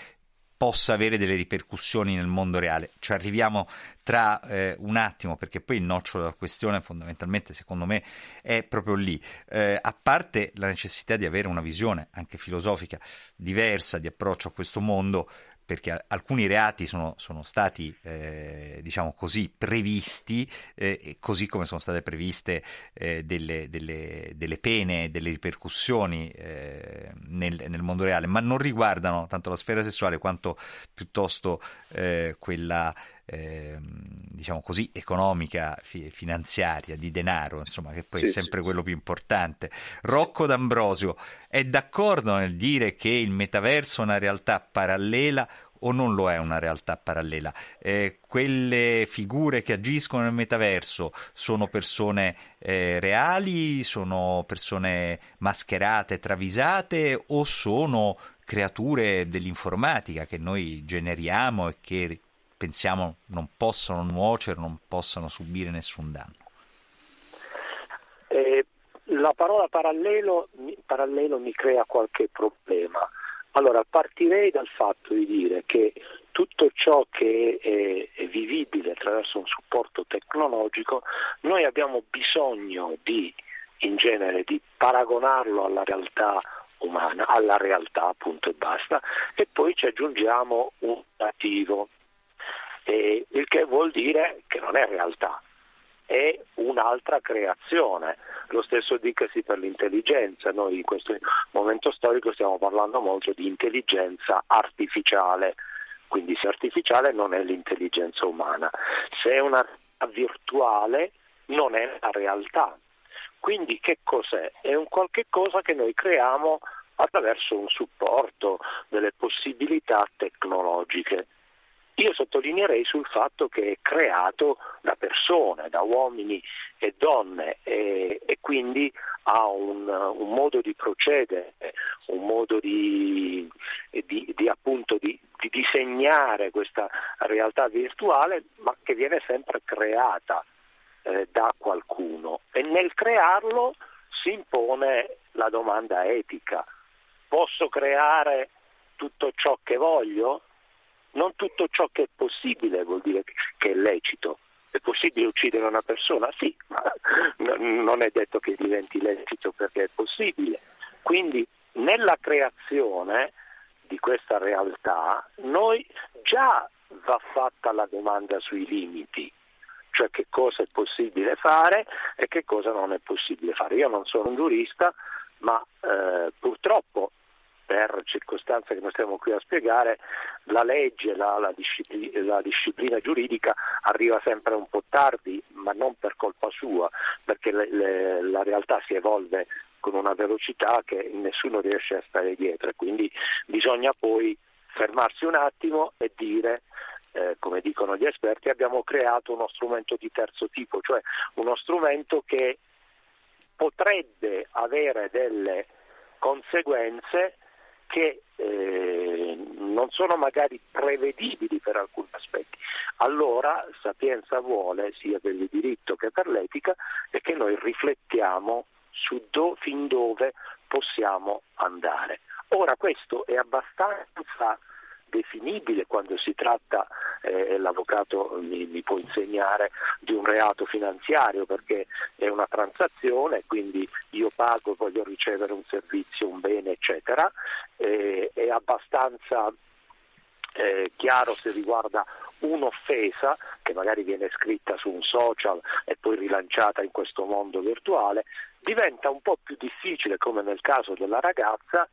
possa avere delle ripercussioni nel mondo reale. Ci arriviamo tra eh, un attimo, perché poi il nocciolo della questione fondamentalmente, secondo me, è proprio lì. Eh, a parte la necessità di avere una visione anche filosofica diversa di approccio a questo mondo, perché alcuni reati sono, sono stati, eh, diciamo così, previsti, eh, così come sono state previste eh, delle, delle- delle pene, delle ripercussioni eh, nel, nel mondo reale, ma non riguardano tanto la sfera sessuale quanto piuttosto eh, quella ehm, diciamo così, economica, fi- finanziaria, di denaro, insomma, che poi Sì, è sempre sì, quello più importante. Rocco D'Ambrosio è d'accordo nel dire che il metaverso è una realtà parallela o non lo è una realtà parallela? Eh, quelle figure che agiscono nel metaverso sono persone eh, reali, sono persone mascherate, travisate o sono creature dell'informatica che noi generiamo e che pensiamo non possono nuocere, non possono subire nessun danno? Eh, la parola parallelo, parallelo mi crea qualche problema. Allora, partirei dal fatto di dire che tutto ciò che è, è vivibile attraverso un supporto tecnologico, noi abbiamo bisogno di, in genere, di paragonarlo alla realtà umana, alla realtà appunto e basta, e poi ci aggiungiamo un attivo, eh, il che vuol dire che non è realtà, è un'altra creazione. Lo stesso dicasi per l'intelligenza. Noi in questo momento storico stiamo parlando molto di intelligenza artificiale. quindi se artificiale non è l'intelligenza umana, se è una virtuale non è la realtà. Quindi che cos'è? È un qualche cosa che noi creiamo attraverso un supporto delle possibilità tecnologiche. Io sottolineerei sul fatto che è creato da persone, da uomini e donne e, e quindi ha un, un, modo di procedere, un modo di, di, di, appunto, di, disegnare questa realtà virtuale, ma che viene sempre creata eh, da qualcuno e nel crearlo si impone la domanda etica. Posso creare tutto ciò che voglio? Non tutto ciò che è possibile vuol dire che è lecito. È possibile uccidere una persona? Sì, ma non è detto che diventi lecito perché è possibile. Quindi nella creazione di questa realtà noi già va fatta la domanda sui limiti, cioè che cosa è possibile fare e che cosa non è possibile fare. Io non sono un giurista, ma eh, purtroppo per circostanze che non stiamo qui a spiegare, la legge, la, la, disciplina, la, disciplina, giuridica arriva sempre un po' tardi, ma non per colpa sua, perché le, le, la realtà si evolve con una velocità che nessuno riesce a stare dietro. E quindi bisogna poi fermarsi un attimo e dire eh, come dicono gli esperti, abbiamo creato uno strumento di terzo tipo, cioè uno strumento che potrebbe avere delle conseguenze che eh, non sono magari prevedibili per alcuni aspetti. Allora Sapienza vuole, sia per il diritto che per l'etica, è che noi riflettiamo su do, fin dove possiamo andare. Ora questo è abbastanza definibile quando si tratta, eh, l'avvocato mi, mi, può insegnare, di un reato finanziario perché è una transazione, quindi io pago, voglio ricevere un servizio, un bene, eccetera, eh, è abbastanza eh, chiaro se riguarda un'offesa che magari viene scritta su un social e poi rilanciata in questo mondo virtuale, diventa un po' più difficile, come nel caso della ragazza,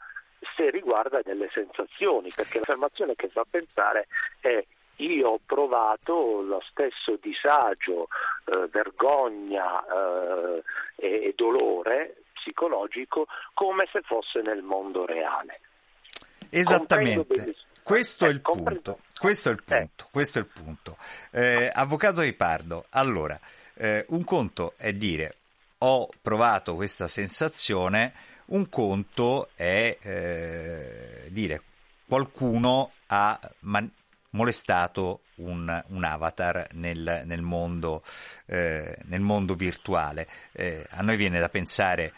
se riguarda delle sensazioni, perché l'affermazione che fa pensare è io ho provato lo stesso disagio, eh, vergogna eh, e, e dolore psicologico come se fosse nel mondo reale. Esattamente. Questo è, il punto. Questo è il punto. Questo è il punto. Eh, avvocato Ripardo, allora, eh, un conto è dire ho provato questa sensazione, un conto è eh, dire qualcuno ha man- molestato un, un avatar nel, nel, mondo, eh, nel, mondo, virtuale. Eh, a noi viene da pensare,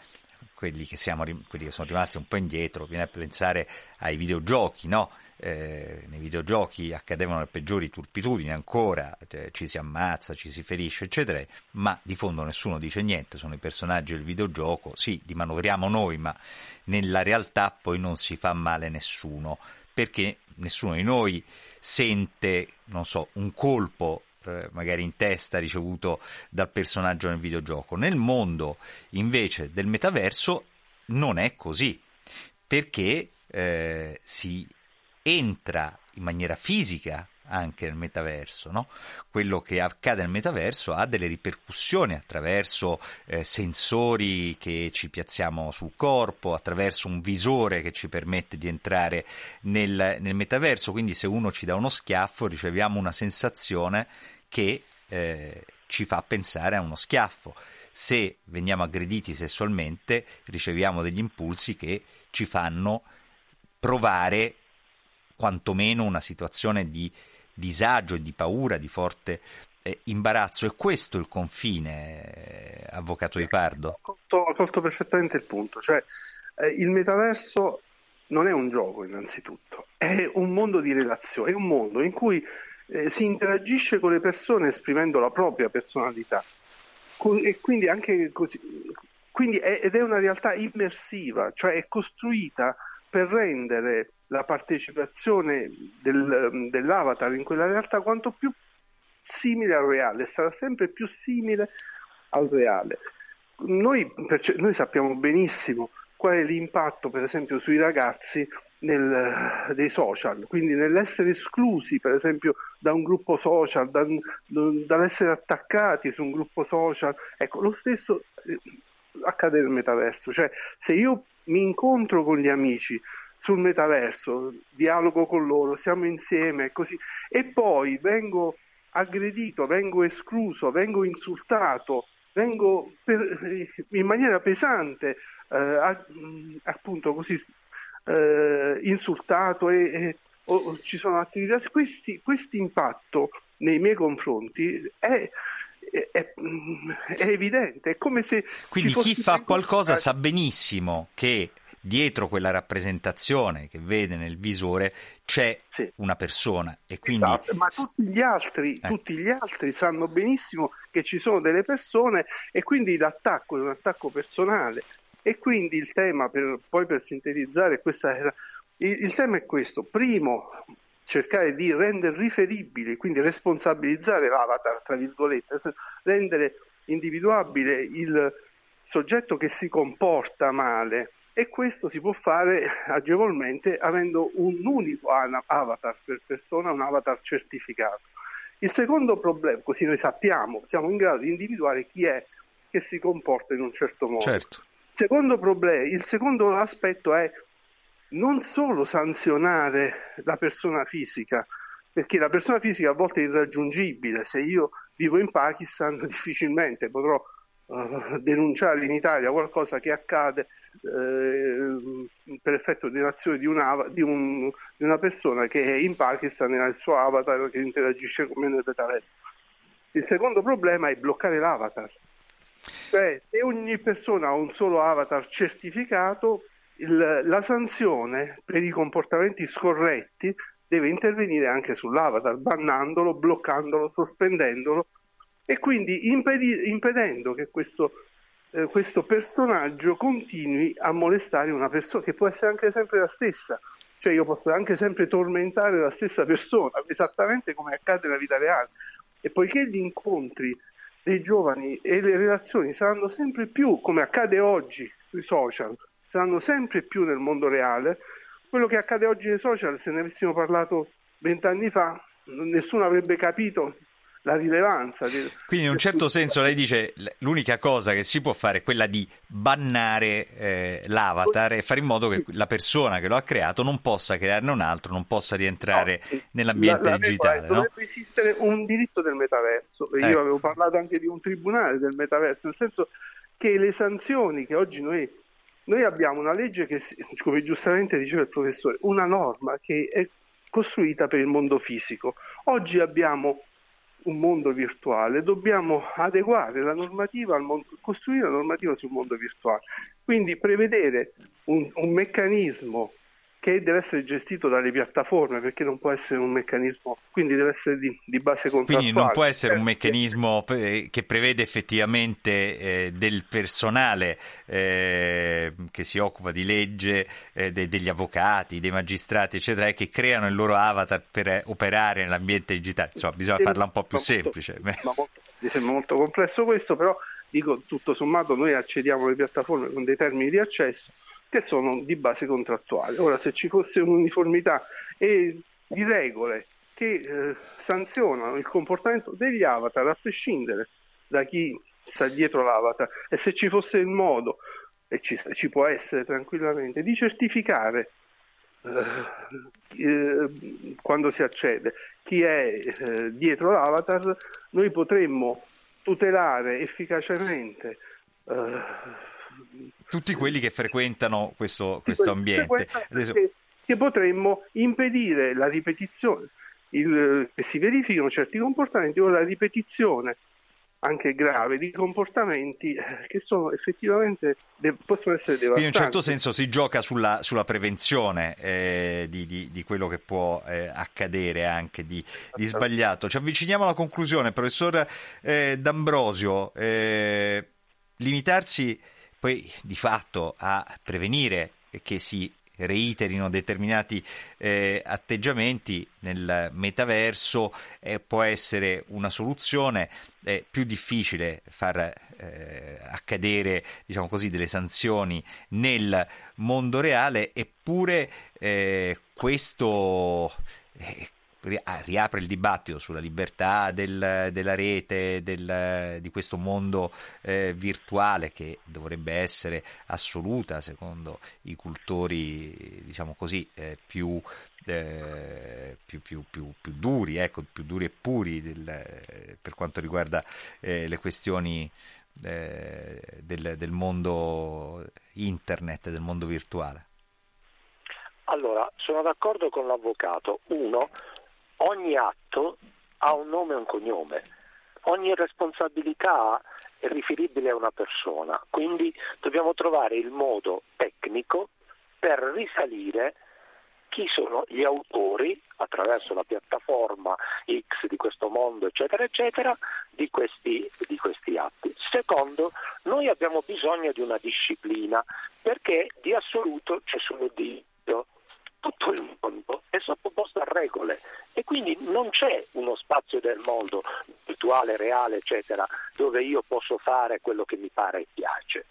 quelli che, siamo, quelli che sono rimasti un po' indietro, viene a pensare ai videogiochi, no? Eh, nei videogiochi accadevano le peggiori turpitudini ancora, cioè, ci si ammazza, ci si ferisce, eccetera, ma di fondo nessuno dice niente, sono i personaggi del videogioco, sì, li manovriamo noi, ma nella realtà poi non si fa male nessuno, perché nessuno di noi sente, non so, un colpo eh, magari in testa ricevuto dal personaggio nel videogioco. Nel mondo invece del metaverso non è così, perché eh, si entra in maniera fisica anche nel metaverso, no? quello che accade nel metaverso ha delle ripercussioni attraverso eh, sensori che ci piazziamo sul corpo, attraverso un visore che ci permette di entrare nel, nel metaverso, quindi se uno ci dà uno schiaffo riceviamo una sensazione che eh, ci fa pensare a uno schiaffo. Se veniamo aggrediti sessualmente riceviamo degli impulsi che ci fanno provare quantomeno una situazione di disagio e di paura, di forte eh, imbarazzo. E questo il confine, eh, avvocato? Ho colto, ho colto perfettamente il punto, cioè eh, il metaverso non è un gioco innanzitutto, è un mondo di relazioni, è un mondo in cui eh, si interagisce con le persone esprimendo la propria personalità e quindi anche così, quindi è, ed è una realtà immersiva, cioè è costruita per rendere la partecipazione del, dell'avatar in quella realtà quanto più simile al reale, sarà sempre più simile al reale. Noi, noi sappiamo benissimo qual è l'impatto, per esempio, sui ragazzi nel, dei social, quindi nell'essere esclusi per esempio da un gruppo social, da, dall'essere attaccati su un gruppo social. Ecco, lo stesso eh, accade nel metaverso, cioè se io mi incontro con gli amici sul metaverso, dialogo con loro, siamo insieme così, e poi vengo aggredito, vengo escluso, vengo insultato, vengo per, in maniera pesante eh, appunto così eh, insultato e, e o, ci sono attività, questo impatto nei miei confronti è, è, è, è, evidente, è come se... Quindi chi fa qualcosa sa benissimo che dietro quella rappresentazione che vede nel visore c'è sì. una persona e quindi... Esatto, ma tutti gli, altri, eh. tutti gli altri sanno benissimo che ci sono delle persone e quindi l'attacco è un attacco personale e quindi il tema, per, poi per sintetizzare, era, il, il tema è questo. Primo, cercare di rendere riferibile, quindi responsabilizzare l'avatar, tra virgolette, rendere individuabile il soggetto che si comporta male e questo si può fare agevolmente avendo un unico avatar per persona, un avatar certificato. Il secondo problema, così noi sappiamo, siamo in grado di individuare chi è che si comporta in un certo modo. Certo. Secondo problema, il secondo aspetto è non solo sanzionare la persona fisica, perché la persona fisica a volte è irraggiungibile, se io vivo in Pakistan difficilmente potrò uh, denunciare in Italia qualcosa che accade uh, per effetto di un'azione di, una, di, un, di, una persona che è in Pakistan e ha il suo avatar che interagisce con me nel metaverso. Il secondo problema è bloccare l'avatar cioè, se ogni persona ha un solo avatar certificato, il, la sanzione per i comportamenti scorretti deve intervenire anche sull'avatar, bannandolo, bloccandolo, sospendendolo e quindi impedi, impedendo che questo, eh, questo, personaggio continui a molestare una persona che può essere anche sempre la stessa. Cioè io posso anche sempre tormentare la stessa persona, esattamente come accade nella vita reale. E poiché gli incontri dei giovani e le relazioni saranno sempre più, come accade oggi sui social, saranno sempre più nel mondo reale. Quello che accade oggi nei social, se ne avessimo parlato vent'anni fa, nessuno avrebbe capito la rilevanza. Di, Quindi in un certo senso lei dice l'unica cosa che si può fare è quella di bannare eh, l'avatar e fare in modo che la persona che lo ha creato non possa crearne un altro, non possa rientrare no, nell'ambiente la, la digitale. No? Dovrebbe esistere un diritto del metaverso. Io ecco. avevo parlato anche di un tribunale del metaverso, nel senso che le sanzioni che oggi noi noi abbiamo una legge che, come giustamente diceva il professore, una norma che è costruita per il mondo fisico. Oggi abbiamo un mondo virtuale, dobbiamo adeguare la normativa al mondo, costruire la normativa sul mondo virtuale. Quindi prevedere un, un meccanismo che deve essere gestito dalle piattaforme perché non può essere un meccanismo, quindi deve essere di, di base contrattuale. Quindi non può essere un meccanismo che prevede effettivamente eh, del personale eh, che si occupa di legge, eh, de, degli avvocati, dei magistrati, eccetera, e che creano il loro avatar per operare nell'ambiente digitale. Insomma, bisogna farla un po' più semplice. Molto, mi sembra molto complesso questo, però dico tutto sommato noi accediamo alle piattaforme con dei termini di accesso che sono di base contrattuale. Ora, se ci fosse un'uniformità e di regole che eh, sanzionano il comportamento degli avatar, a prescindere da chi sta dietro l'avatar, e se ci fosse il modo, e ci, ci può essere tranquillamente, di certificare eh, eh, quando si accede chi è eh, dietro l'avatar, noi potremmo tutelare efficacemente eh, tutti quelli che frequentano questo, questo ambiente. Adesso... Che, che, potremmo impedire la ripetizione, il, che si verifichino certi comportamenti o la ripetizione anche grave di comportamenti eh, che sono effettivamente de- possono essere devastanti. Quindi in un certo senso si gioca sulla, sulla prevenzione eh, di, di, di, quello che può eh, accadere anche di, di, sbagliato. Ci avviciniamo alla conclusione, professor eh, D'Ambrosio. Eh, limitarsi poi di fatto a prevenire che si reiterino determinati eh, atteggiamenti nel metaverso eh, può essere una soluzione, è più difficile far eh, accadere diciamo così, delle sanzioni nel mondo reale, eppure eh, questo eh, riapre il dibattito sulla libertà del- della rete, del- di questo mondo eh, virtuale che dovrebbe essere assoluta secondo i cultori, diciamo così, eh, più, eh, più, più- più- più duri, ecco, più duri e puri del- eh, per quanto riguarda eh, le questioni eh, del, del mondo internet, del mondo virtuale. Allora, sono d'accordo con l'avvocato. Uno, ogni atto ha un nome e un cognome. Ogni responsabilità è riferibile a una persona, quindi dobbiamo trovare il modo tecnico per risalire chi sono gli autori attraverso la piattaforma X di questo mondo, eccetera, eccetera, di questi, di questi atti. Secondo, noi abbiamo bisogno di una disciplina perché di assoluto c'è solo Dio. Tutto il mondo è sottoposto a regole e quindi non c'è uno spazio del mondo virtuale, reale, eccetera, dove io posso fare quello che mi pare e piace.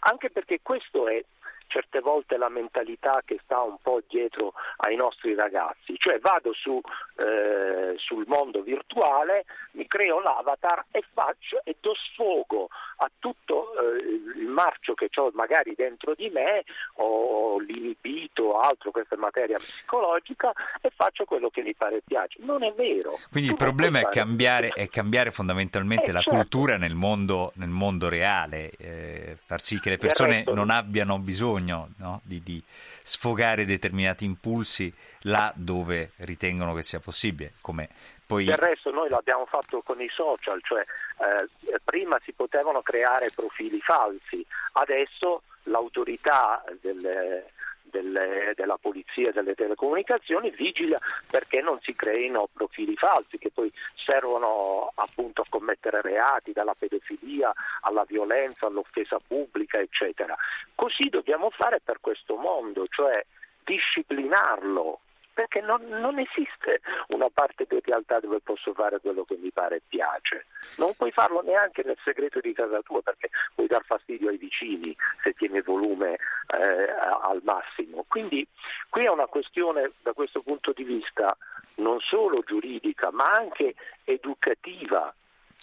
Anche perché questo è certe volte la mentalità che sta un po' dietro ai nostri ragazzi, cioè vado su, eh, sul mondo virtuale, mi creo l'avatar e faccio e do sfogo a tutto eh, il marcio che ho magari dentro di me o l'inibito o altro, questa è materia psicologica e faccio quello che mi pare piace. Non è vero. Quindi il Tu non problema è cambiare, è cambiare fondamentalmente Eh, la certo. cultura nel mondo, nel mondo reale, eh, far sì che le persone resto- non abbiano bisogno no, di, di sfogare determinati impulsi là dove ritengono che sia possibile, come poi Del resto noi l'abbiamo fatto con i social, cioè eh, prima si potevano creare profili falsi, adesso l'autorità delle- delle- della polizia delle telecomunicazioni vigila perché non si creino profili falsi che poi servono appunto a commettere reati dalla pedofilia alla violenza, all'offesa pubblica, eccetera. Così dobbiamo fare per questo mondo, cioè disciplinarlo perché non, non esiste una parte di realtà dove posso fare quello che mi pare e piace. Non puoi farlo neanche nel segreto di casa tua perché puoi dar fastidio ai vicini se tieni il volume eh, al massimo. Quindi qui è una questione da questo punto di vista non solo giuridica ma anche educativa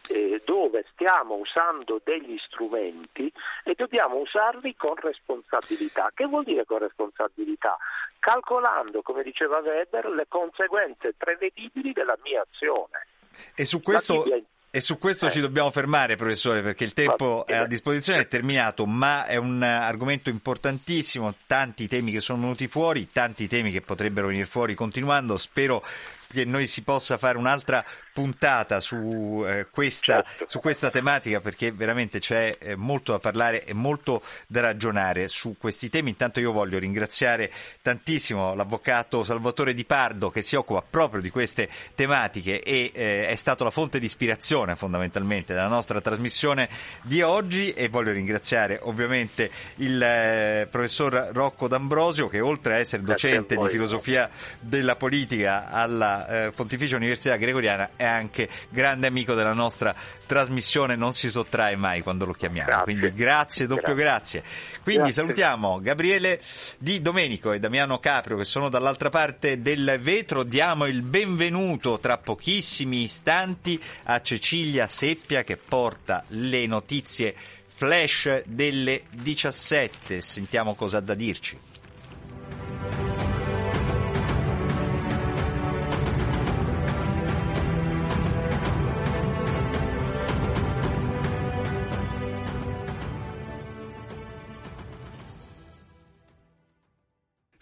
eh, dove stiamo usando degli strumenti e dobbiamo usarli con responsabilità. Che vuol dire con responsabilità? Calcolando, come diceva Weber, le conseguenze prevedibili della mia azione. E su questo, e su questo Eh. ci dobbiamo fermare, professore, perché il tempo a disposizione, è terminato, ma è un eh, argomento importantissimo, tanti temi che sono venuti fuori, tanti temi che potrebbero venire fuori continuando. Spero che noi si possa fare un'altra puntata su, eh, questa, Certo. su questa tematica perché veramente c'è eh, molto da parlare e molto da ragionare su questi temi. Intanto io voglio ringraziare tantissimo l'avvocato Salvatore Di Pardo che si occupa proprio di queste tematiche e eh, è stato la fonte di ispirazione fondamentalmente della nostra trasmissione di oggi e voglio ringraziare ovviamente il eh, professor Rocco D'Ambrosio che oltre a essere docente di filosofia della politica alla eh, Pontificia Università Gregoriana è anche grande amico della nostra trasmissione, non si sottrae mai quando lo chiamiamo. Grazie. Quindi grazie, doppio grazie. Quindi Grazie. salutiamo Gabriele Di Domenico e Damiano Caprio che sono dall'altra parte del vetro. Diamo il benvenuto tra pochissimi istanti a Cecilia Seppia che porta le notizie flash delle 17. Sentiamo cosa ha da dirci.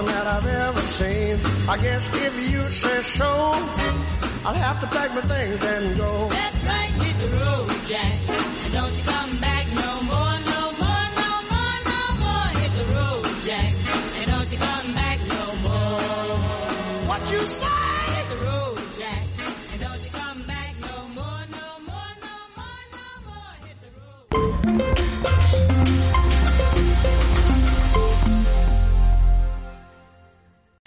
Woman that I've ever seen. I guess if you say so, I'll have to pack my things and go. That's right, hit the road, Jack. Don't you come